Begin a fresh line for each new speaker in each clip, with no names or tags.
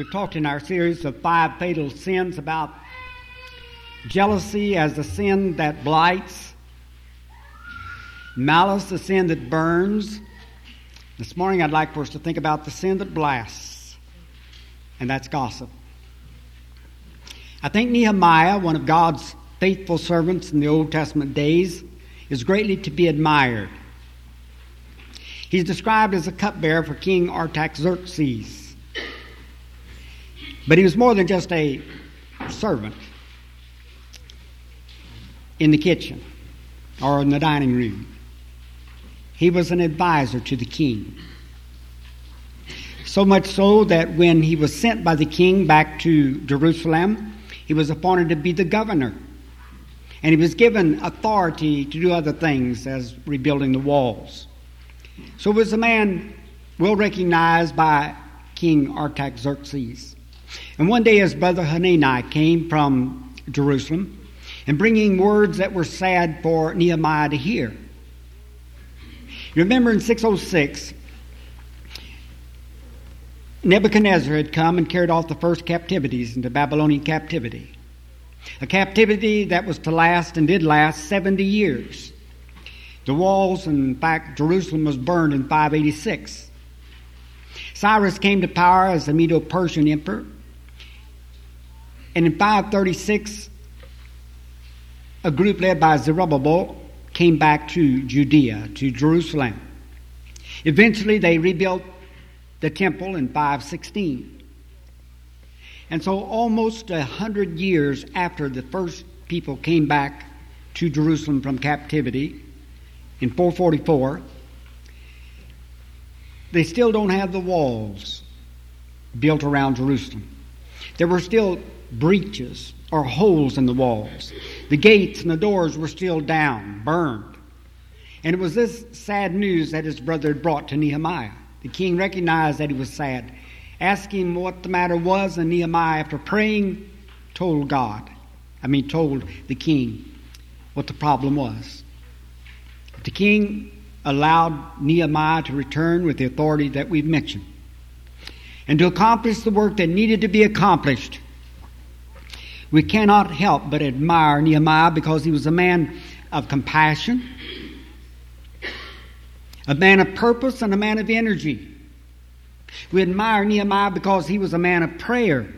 We've talked in our series of five fatal sins about jealousy as a sin that blights, malice, a sin that burns. This morning I'd like for us to think about the sin that blasts, and that's gossip. I think Nehemiah, one of God's faithful servants in the Old Testament days, is greatly to be admired. He's described as a cupbearer for King Artaxerxes. But he was more than just a servant in the kitchen or in the dining room. He was an advisor to the king. So much so that when he was sent by the king back to Jerusalem, he was appointed to be the governor. And he was given authority to do other things as rebuilding the walls. So he was a man well recognized by King Artaxerxes. And one day his brother Hanani came from Jerusalem and bringing words that were sad for Nehemiah to hear. Remember in 606, Nebuchadnezzar had come and carried off the first captivities into Babylonian captivity. A captivity that was to last and did last 70 years. The walls, in fact, Jerusalem was burned in 586. Cyrus came to power as the Medo Persian emperor. And in 536, a group led by Zerubbabel came back to Judea, to Jerusalem. Eventually, they rebuilt the temple in 516. And so, almost a hundred years after the first people came back to Jerusalem from captivity in 444, they still don't have the walls built around Jerusalem. There were still breaches or holes in the walls. The gates and the doors were still down, burned. And it was this sad news that his brother had brought to Nehemiah. The king recognized that he was sad, asked him what the matter was, and Nehemiah, after praying, told God, I mean, told the king what the problem was. The king allowed Nehemiah to return with the authority that we've mentioned and to accomplish the work that needed to be accomplished we cannot help but admire Nehemiah because he was a man of compassion, a man of purpose, and a man of energy. We admire Nehemiah because he was a man of prayer.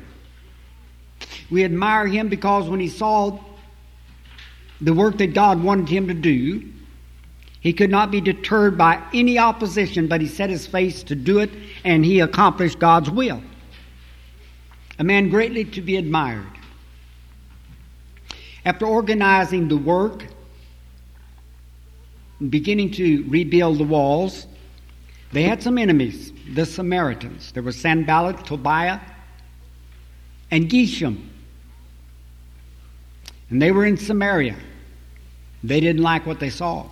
We admire him because when he saw the work that God wanted him to do, he could not be deterred by any opposition, but he set his face to do it and he accomplished God's will. A man greatly to be admired. After organizing the work, beginning to rebuild the walls, they had some enemies, the Samaritans. There was Sanballat, Tobiah, and Geshem. And they were in Samaria. They didn't like what they saw.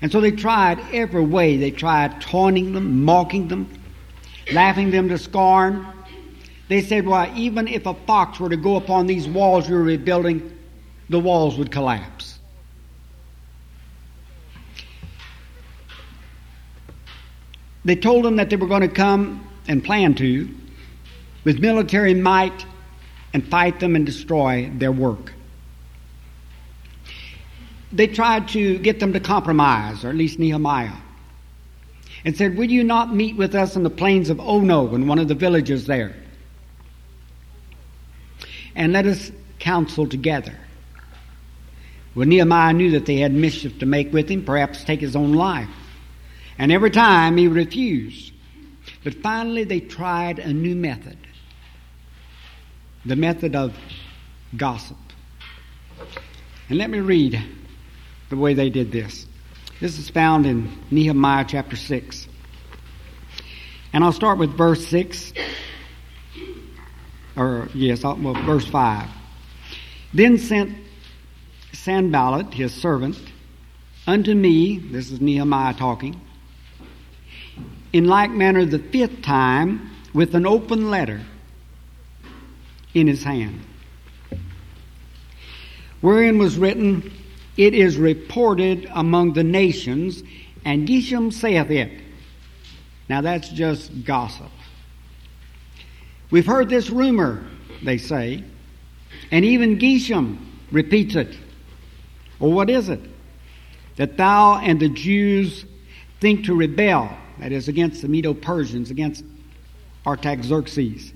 And so they tried every way. They tried taunting them, mocking them, laughing them to scorn. They said, well, even if a fox were to go upon these walls you're rebuilding, the walls would collapse. They told them that they were going to come and plan to with military might and fight them and destroy their work. They tried to get them to compromise, or at least Nehemiah, and said, Will you not meet with us in the plains of Ono, in one of the villages there? And let us counsel together. Well, Nehemiah knew that they had mischief to make with him, perhaps take his own life. And every time he refused. But finally they tried a new method the method of gossip. And let me read the way they did this. This is found in Nehemiah chapter 6. And I'll start with verse 6. Or, yes, uh, well, verse 5. Then sent Sanballat, his servant, unto me, this is Nehemiah talking, in like manner the fifth time with an open letter in his hand, wherein was written, It is reported among the nations, and Geshem saith it. Now that's just gossip. We've heard this rumor, they say, and even Geshem repeats it. Well, what is it? That thou and the Jews think to rebel, that is, against the Medo Persians, against Artaxerxes,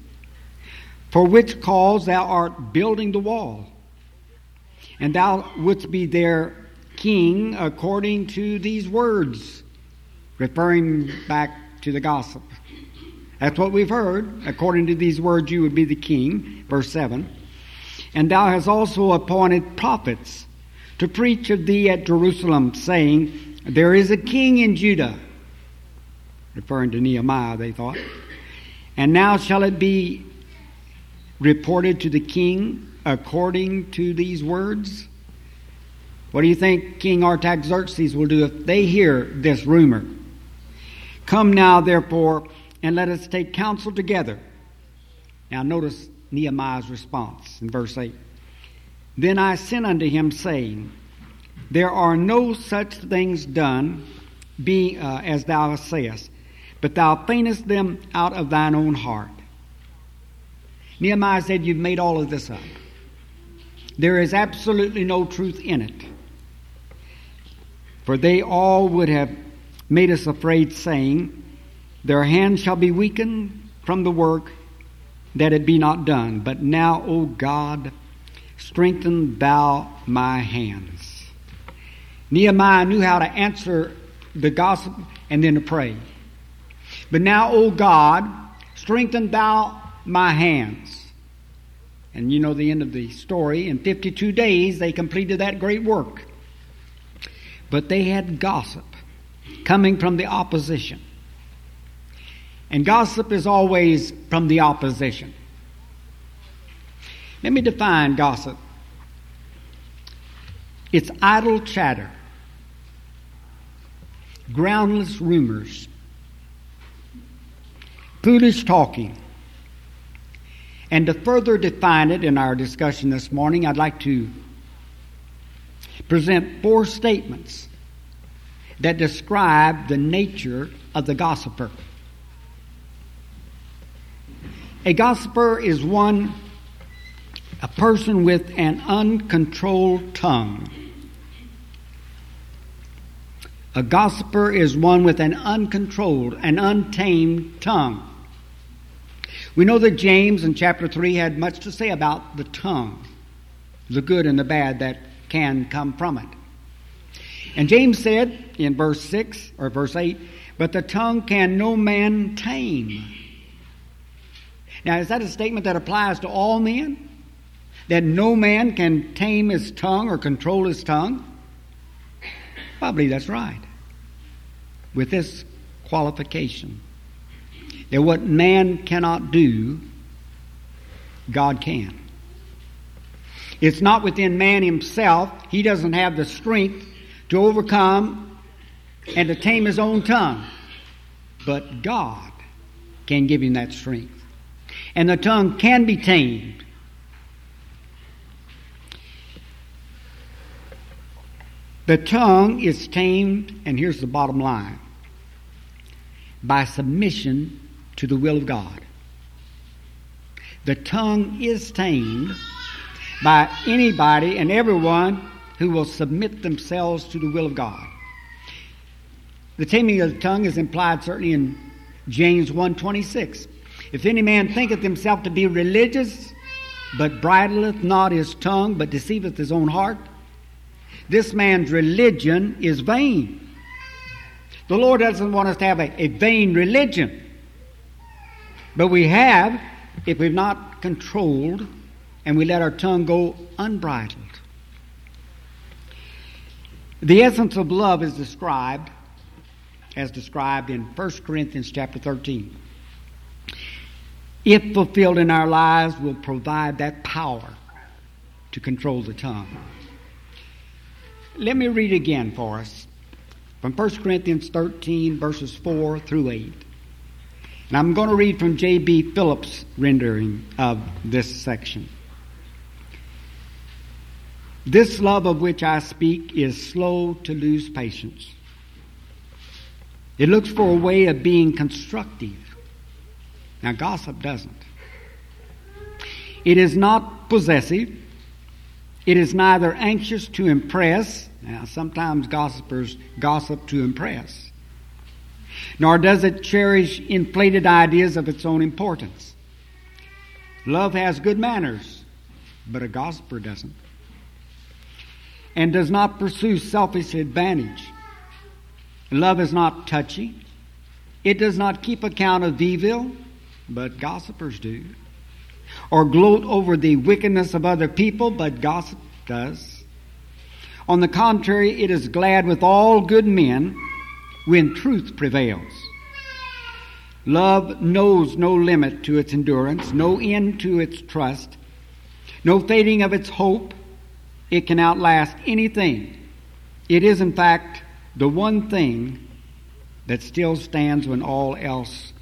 for which cause thou art building the wall, and thou wouldst be their king according to these words, referring back to the gossip. That's what we've heard. According to these words, you would be the king. Verse 7. And thou hast also appointed prophets to preach of thee at Jerusalem, saying, There is a king in Judah. Referring to Nehemiah, they thought. And now shall it be reported to the king according to these words? What do you think King Artaxerxes will do if they hear this rumor? Come now, therefore, and let us take counsel together. Now, notice Nehemiah's response in verse 8. Then I sent unto him, saying, There are no such things done, being uh, as thou sayest, but thou feignest them out of thine own heart. Nehemiah said, You've made all of this up. There is absolutely no truth in it. For they all would have made us afraid, saying, Their hands shall be weakened from the work, that it be not done. But now, O God, strengthen thou my hands. Nehemiah knew how to answer the gossip and then to pray. But now, O God, strengthen thou my hands. And you know the end of the story. In 52 days, they completed that great work. But they had gossip coming from the opposition. And gossip is always from the opposition. Let me define gossip it's idle chatter, groundless rumors, foolish talking. And to further define it in our discussion this morning, I'd like to present four statements that describe the nature of the gossiper. A gossiper is one, a person with an uncontrolled tongue. A gossiper is one with an uncontrolled, an untamed tongue. We know that James in chapter 3 had much to say about the tongue, the good and the bad that can come from it. And James said in verse 6 or verse 8, But the tongue can no man tame. Now, is that a statement that applies to all men? That no man can tame his tongue or control his tongue? Probably that's right. With this qualification that what man cannot do, God can. It's not within man himself. He doesn't have the strength to overcome and to tame his own tongue. But God can give him that strength. And the tongue can be tamed. The tongue is tamed, and here's the bottom line by submission to the will of God. The tongue is tamed by anybody and everyone who will submit themselves to the will of God. The taming of the tongue is implied certainly in James 1.26. If any man thinketh himself to be religious, but bridleth not his tongue, but deceiveth his own heart, this man's religion is vain. The Lord doesn't want us to have a, a vain religion. But we have if we've not controlled and we let our tongue go unbridled. The essence of love is described as described in 1 Corinthians chapter 13. If fulfilled in our lives, will provide that power to control the tongue. Let me read again for us from 1 Corinthians 13, verses 4 through 8. And I'm going to read from J.B. Phillips' rendering of this section. This love of which I speak is slow to lose patience. It looks for a way of being constructive. Now, gossip doesn't. It is not possessive. It is neither anxious to impress. Now, sometimes gossipers gossip to impress. Nor does it cherish inflated ideas of its own importance. Love has good manners, but a gossiper doesn't. And does not pursue selfish advantage. Love is not touchy. It does not keep account of evil, but gossipers do. Or gloat over the wickedness of other people, but gossip does. On the contrary, it is glad with all good men when truth prevails. Love knows no limit to its endurance, no end to its trust, no fading of its hope. It can outlast anything. It is, in fact, the one thing that still stands when all else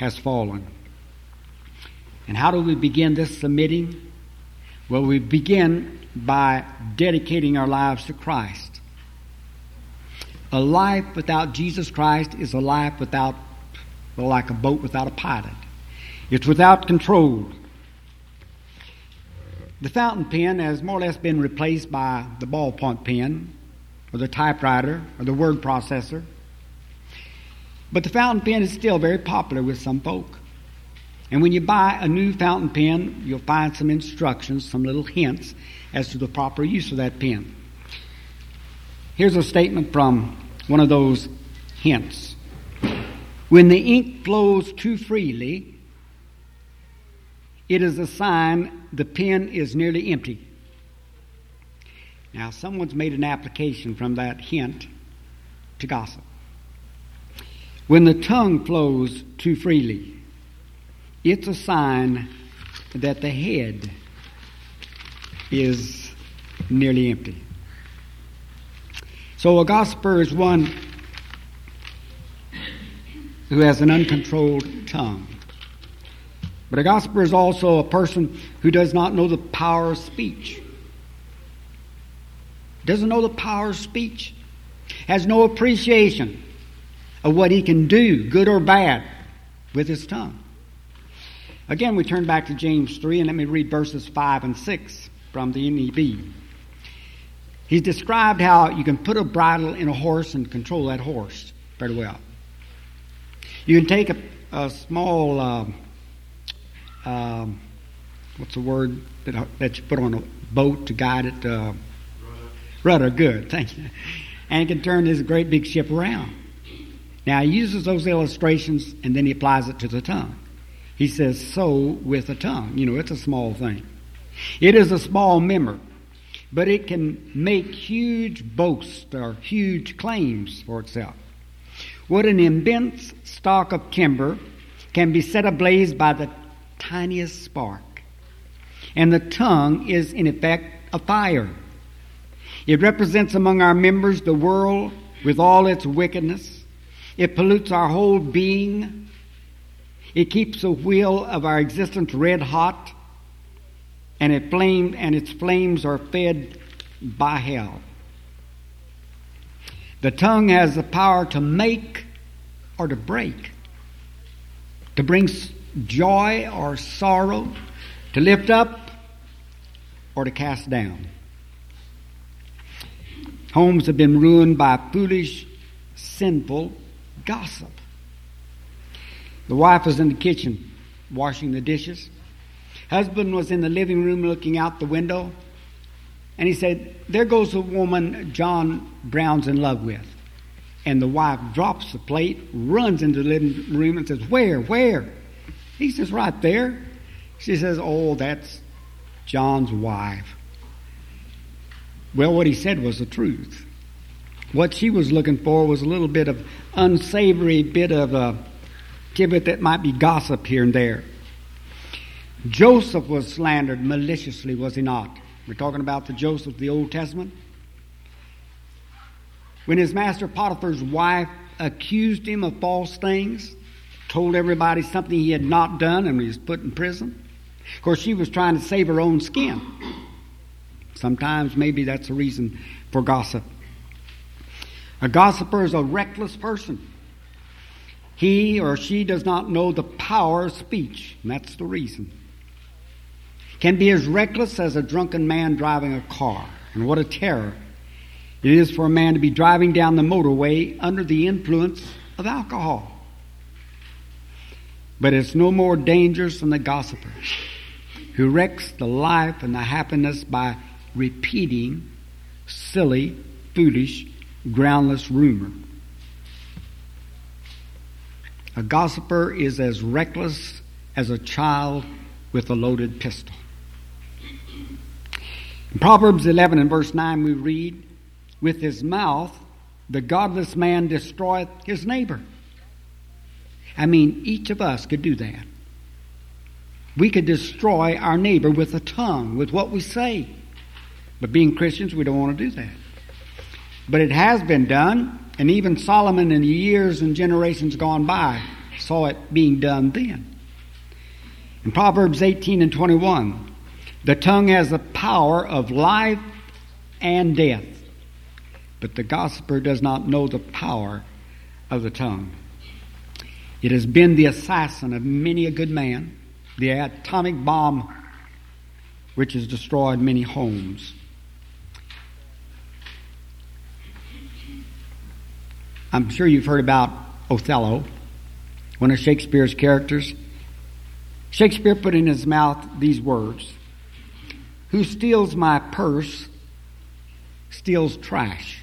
has fallen. And how do we begin this submitting? Well, we begin by dedicating our lives to Christ. A life without Jesus Christ is a life without, well, like a boat without a pilot. It's without control. The fountain pen has more or less been replaced by the ballpoint pen, or the typewriter, or the word processor. But the fountain pen is still very popular with some folk. And when you buy a new fountain pen, you'll find some instructions, some little hints as to the proper use of that pen. Here's a statement from one of those hints. When the ink flows too freely, it is a sign the pen is nearly empty. Now, someone's made an application from that hint to gossip. When the tongue flows too freely, it's a sign that the head is nearly empty. So a gossiper is one who has an uncontrolled tongue. But a gossiper is also a person who does not know the power of speech. Doesn't know the power of speech. Has no appreciation of what he can do, good or bad, with his tongue. Again, we turn back to James 3 and let me read verses 5 and 6 from the NEB. He's described how you can put a bridle in a horse and control that horse very well. You can take a, a small, uh, uh, what's the word that, that you put on a boat to guide it? Uh, rudder. rudder, good, thank you. And he can turn this great big ship around. Now he uses those illustrations and then he applies it to the tongue. He says, so with the tongue. You know, it's a small thing. It is a small member, but it can make huge boasts or huge claims for itself. What an immense stock of timber can be set ablaze by the tiniest spark. And the tongue is, in effect, a fire. It represents among our members the world with all its wickedness. It pollutes our whole being. It keeps the wheel of our existence red hot and it flamed, and its flames are fed by hell. The tongue has the power to make or to break, to bring joy or sorrow, to lift up or to cast down. Homes have been ruined by foolish, sinful gossip. The wife was in the kitchen washing the dishes. Husband was in the living room looking out the window, and he said, There goes the woman John Brown's in love with. And the wife drops the plate, runs into the living room, and says, Where? Where? He says, Right there. She says, Oh, that's John's wife. Well, what he said was the truth. What she was looking for was a little bit of unsavory bit of uh, a tidbit that might be gossip here and there. Joseph was slandered maliciously, was he not? We're talking about the Joseph of the Old Testament. When his master Potiphar's wife accused him of false things, told everybody something he had not done, and he was put in prison. Of course, she was trying to save her own skin. Sometimes maybe that's a reason for gossip. A gossiper is a reckless person. He or she does not know the power of speech, and that's the reason. can be as reckless as a drunken man driving a car. And what a terror it is for a man to be driving down the motorway under the influence of alcohol. But it's no more dangerous than the gossiper who wrecks the life and the happiness by repeating silly, foolish, groundless rumor. A gossiper is as reckless as a child with a loaded pistol. In Proverbs 11 and verse 9, we read, With his mouth the godless man destroyeth his neighbor. I mean, each of us could do that. We could destroy our neighbor with a tongue, with what we say. But being Christians, we don't want to do that. But it has been done, and even Solomon in the years and generations gone by saw it being done then. In Proverbs 18 and 21, the tongue has the power of life and death, but the gossiper does not know the power of the tongue. It has been the assassin of many a good man, the atomic bomb which has destroyed many homes. I'm sure you've heard about Othello, one of Shakespeare's characters. Shakespeare put in his mouth these words Who steals my purse steals trash.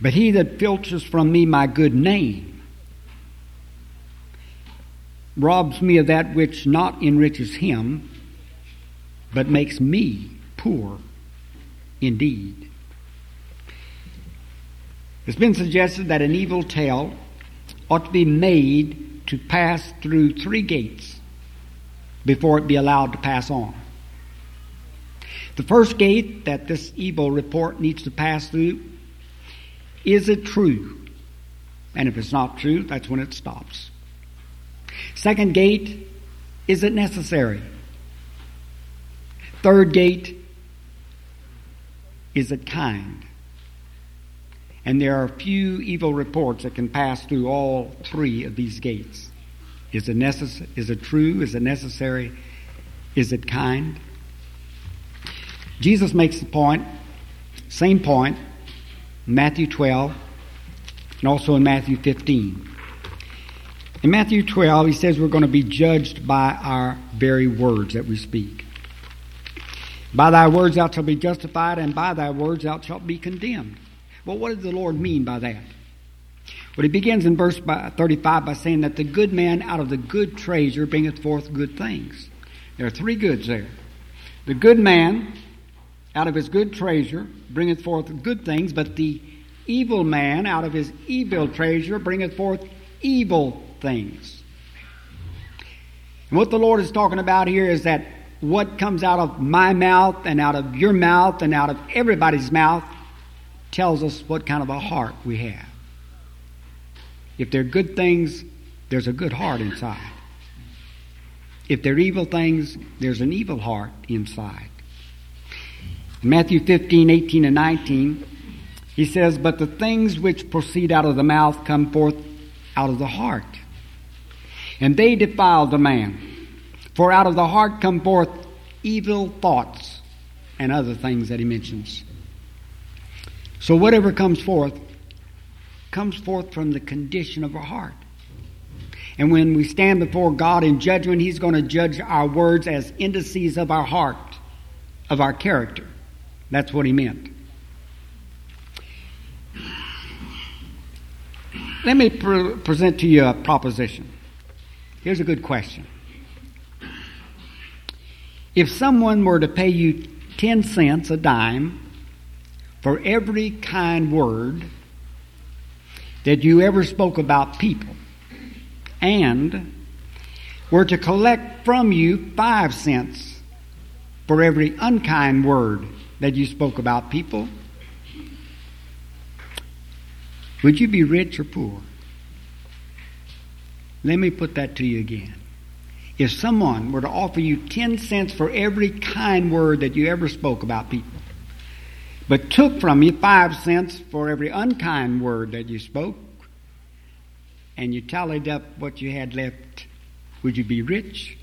But he that filches from me my good name robs me of that which not enriches him, but makes me poor indeed. It's been suggested that an evil tale ought to be made to pass through three gates before it be allowed to pass on. The first gate that this evil report needs to pass through is it true? And if it's not true, that's when it stops. Second gate, is it necessary? Third gate, is it kind? And there are few evil reports that can pass through all three of these gates. Is it, necess- is it true? Is it necessary? Is it kind? Jesus makes the point, same point, in Matthew 12 and also in Matthew 15. In Matthew 12, he says we're going to be judged by our very words that we speak. By thy words thou shalt be justified, and by thy words thou shalt be condemned. Well, what did the Lord mean by that? Well, he begins in verse 35 by saying that the good man out of the good treasure bringeth forth good things. There are three goods there. The good man out of his good treasure bringeth forth good things, but the evil man out of his evil treasure bringeth forth evil things. And what the Lord is talking about here is that what comes out of my mouth and out of your mouth and out of everybody's mouth tells us what kind of a heart we have. If they're good things, there's a good heart inside. If they're evil things, there's an evil heart inside. In Matthew 15, 18, and 19, he says, But the things which proceed out of the mouth come forth out of the heart. And they defile the man. For out of the heart come forth evil thoughts and other things that he mentions. So whatever comes forth, comes forth from the condition of our heart. And when we stand before God in judgment, He's going to judge our words as indices of our heart, of our character. That's what He meant. Let me pre- present to you a proposition. Here's a good question. If someone were to pay you 10 cents a dime for every kind word that you ever spoke about people and were to collect from you five cents for every unkind word that you spoke about people, would you be rich or poor? Let me put that to you again. If someone were to offer you 10 cents for every kind word that you ever spoke about people, but took from you five cents for every unkind word that you spoke, and you tallied up what you had left, would you be rich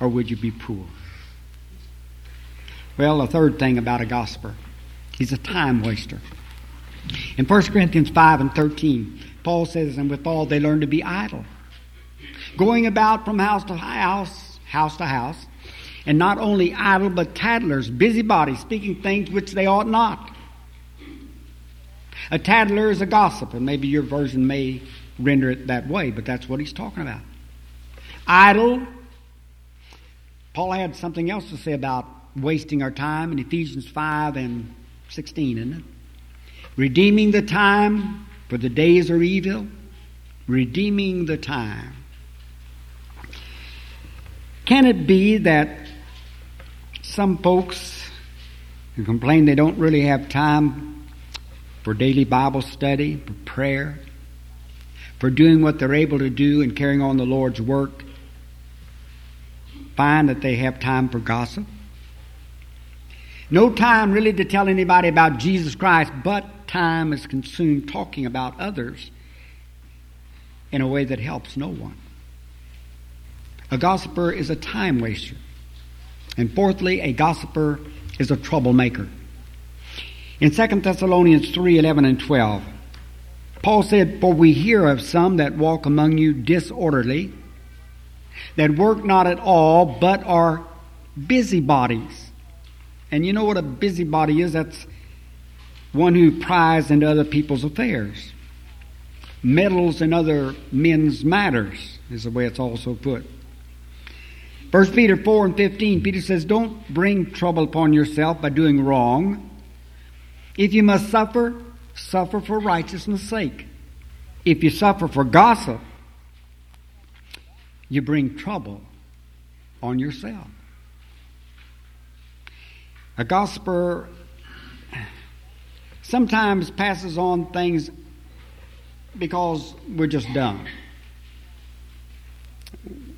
or would you be poor? Well, the third thing about a gossiper, he's a time waster. In 1 Corinthians 5 and 13, Paul says, And withal they learn to be idle, going about from house to house, house to house, and not only idle, but tattlers, busybodies, speaking things which they ought not. A tattler is a gossip, and Maybe your version may render it that way, but that's what he's talking about. Idle. Paul had something else to say about wasting our time in Ephesians 5 and 16, isn't it? Redeeming the time, for the days are evil. Redeeming the time. Can it be that some folks who complain they don't really have time for daily Bible study, for prayer, for doing what they're able to do and carrying on the Lord's work, find that they have time for gossip? No time really to tell anybody about Jesus Christ, but time is consumed talking about others in a way that helps no one. A gossiper is a time waster. And fourthly, a gossiper is a troublemaker. In 2 Thessalonians 3 11 and 12, Paul said, For we hear of some that walk among you disorderly, that work not at all, but are busybodies. And you know what a busybody is? That's one who pries into other people's affairs, meddles in other men's matters, is the way it's also put. 1 Peter 4 and 15, Peter says, Don't bring trouble upon yourself by doing wrong. If you must suffer, suffer for righteousness' sake. If you suffer for gossip, you bring trouble on yourself. A gossiper sometimes passes on things because we're just dumb.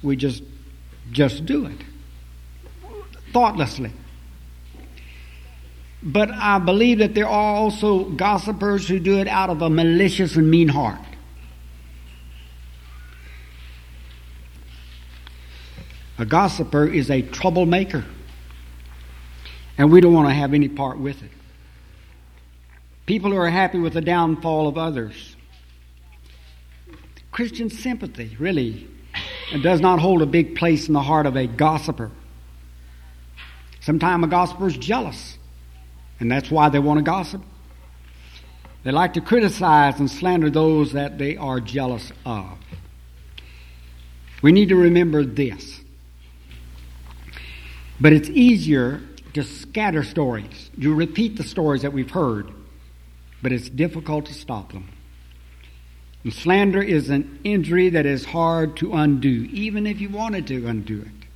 We just just do it thoughtlessly. But I believe that there are also gossipers who do it out of a malicious and mean heart. A gossiper is a troublemaker. And we don't want to have any part with it. People who are happy with the downfall of others. Christian sympathy, really, does not hold a big place in the heart of a gossiper. Sometimes a gossiper is jealous, and that's why they want to gossip. They like to criticize and slander those that they are jealous of. We need to remember this. But it's easier to scatter stories, to repeat the stories that we've heard, but it's difficult to stop them. And slander is an injury that is hard to undo, even if you wanted to undo it.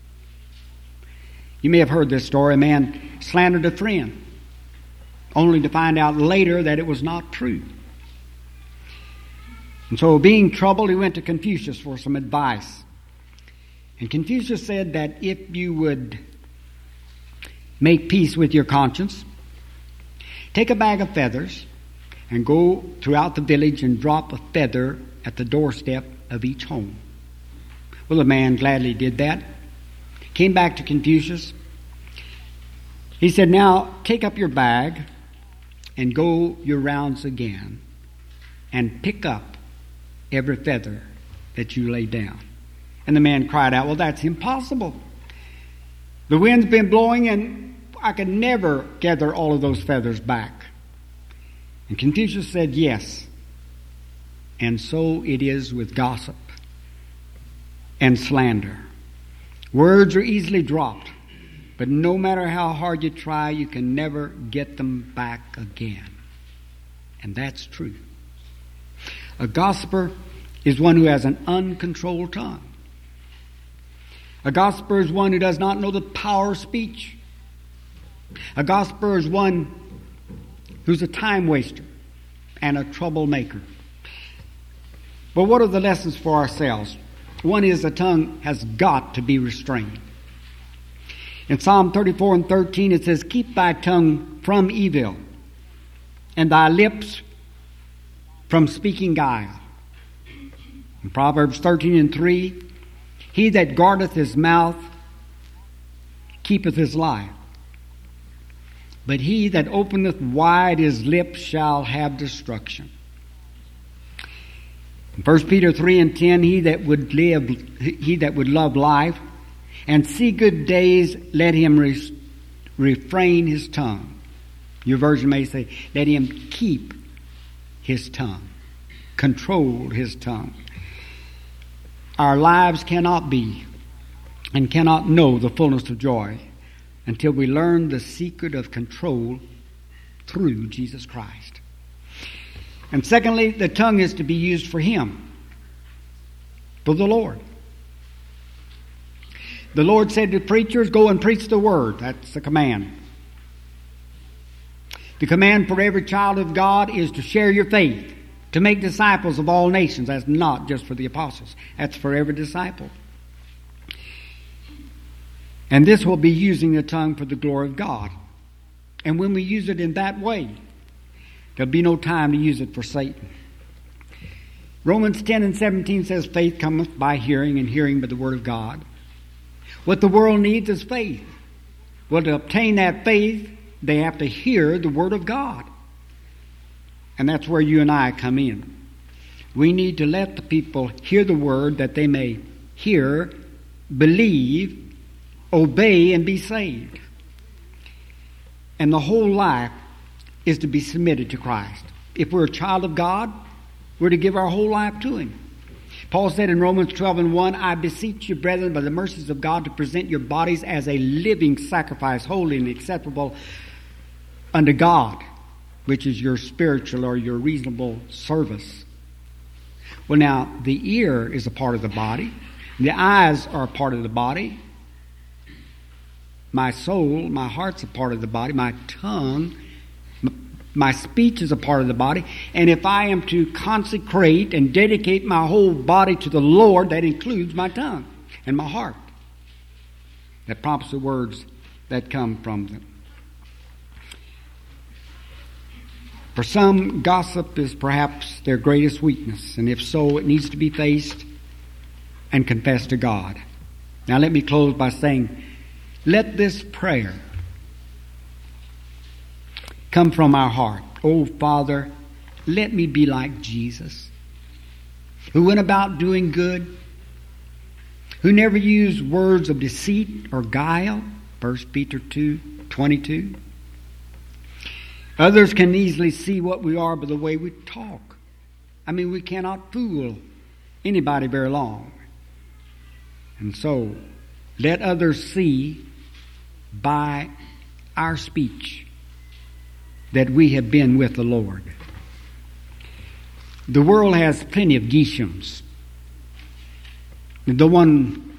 You may have heard this story. A man slandered a friend, only to find out later that it was not true. And so, being troubled, he went to Confucius for some advice. And Confucius said that if you would make peace with your conscience. Take a bag of feathers and go throughout the village and drop a feather at the doorstep of each home. Well, the man gladly did that. Came back to Confucius. He said, Now take up your bag and go your rounds again and pick up every feather that you lay down. And the man cried out, Well, that's impossible. The wind's been blowing and I could never gather all of those feathers back. And Confucius said, Yes. And so it is with gossip and slander. Words are easily dropped, but no matter how hard you try, you can never get them back again. And that's true. A gossiper is one who has an uncontrolled tongue. A gossiper is one who does not know the power of speech. A gossiper is one who's a time waster and a troublemaker. But what are the lessons for ourselves? One is the tongue has got to be restrained. In Psalm 34 and 13, it says, Keep thy tongue from evil, and thy lips from speaking guile. In Proverbs 13 and 3, He that guardeth his mouth keepeth his life. But he that openeth wide his lips shall have destruction. 1 Peter 3 and 10, he that would live, he that would love life and see good days, let him re- refrain his tongue. Your version may say, let him keep his tongue, control his tongue. Our lives cannot be and cannot know the fullness of joy until we learn the secret of control through Jesus Christ. And secondly, the tongue is to be used for Him, for the Lord. The Lord said to preachers, Go and preach the word. That's the command. The command for every child of God is to share your faith, to make disciples of all nations. That's not just for the apostles, that's for every disciple. And this will be using the tongue for the glory of God. And when we use it in that way, there'll be no time to use it for Satan. Romans 10 and 17 says, Faith cometh by hearing, and hearing by the Word of God. What the world needs is faith. Well, to obtain that faith, they have to hear the Word of God. And that's where you and I come in. We need to let the people hear the Word that they may hear, believe, obey, and be saved. And the whole life is to be submitted to Christ. If we're a child of God, we're to give our whole life to Him. Paul said in Romans 12 and 1, I beseech you, brethren, by the mercies of God, to present your bodies as a living sacrifice, holy and acceptable unto God, which is your spiritual or your reasonable service. Well, now, the ear is a part of the body, the eyes are a part of the body, my soul, my heart's a part of the body, my tongue my speech is a part of the body. And if I am to consecrate and dedicate my whole body to the Lord, that includes my tongue and my heart. That prompts the words that come from them. For some, gossip is perhaps their greatest weakness, and if so, it needs to be faced and confessed to God. Now, let me close by saying, let this prayer come from our heart. Oh, Father, let me be like Jesus, who went about doing good, who never used words of deceit or guile. 1 Peter 2 22. Others can easily see what we are by the way we talk. I mean, we cannot fool anybody very long. And so, let others see by our speech that we have been with the Lord. The world has plenty of Geshems. The one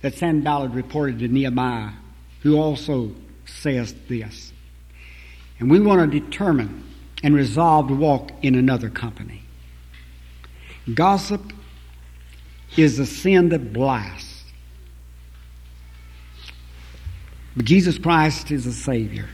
that Sanballat reported to Nehemiah, who also says this. And we want to determine and resolve to walk in another company. Gossip is a sin that blasts. But Jesus Christ is a Savior.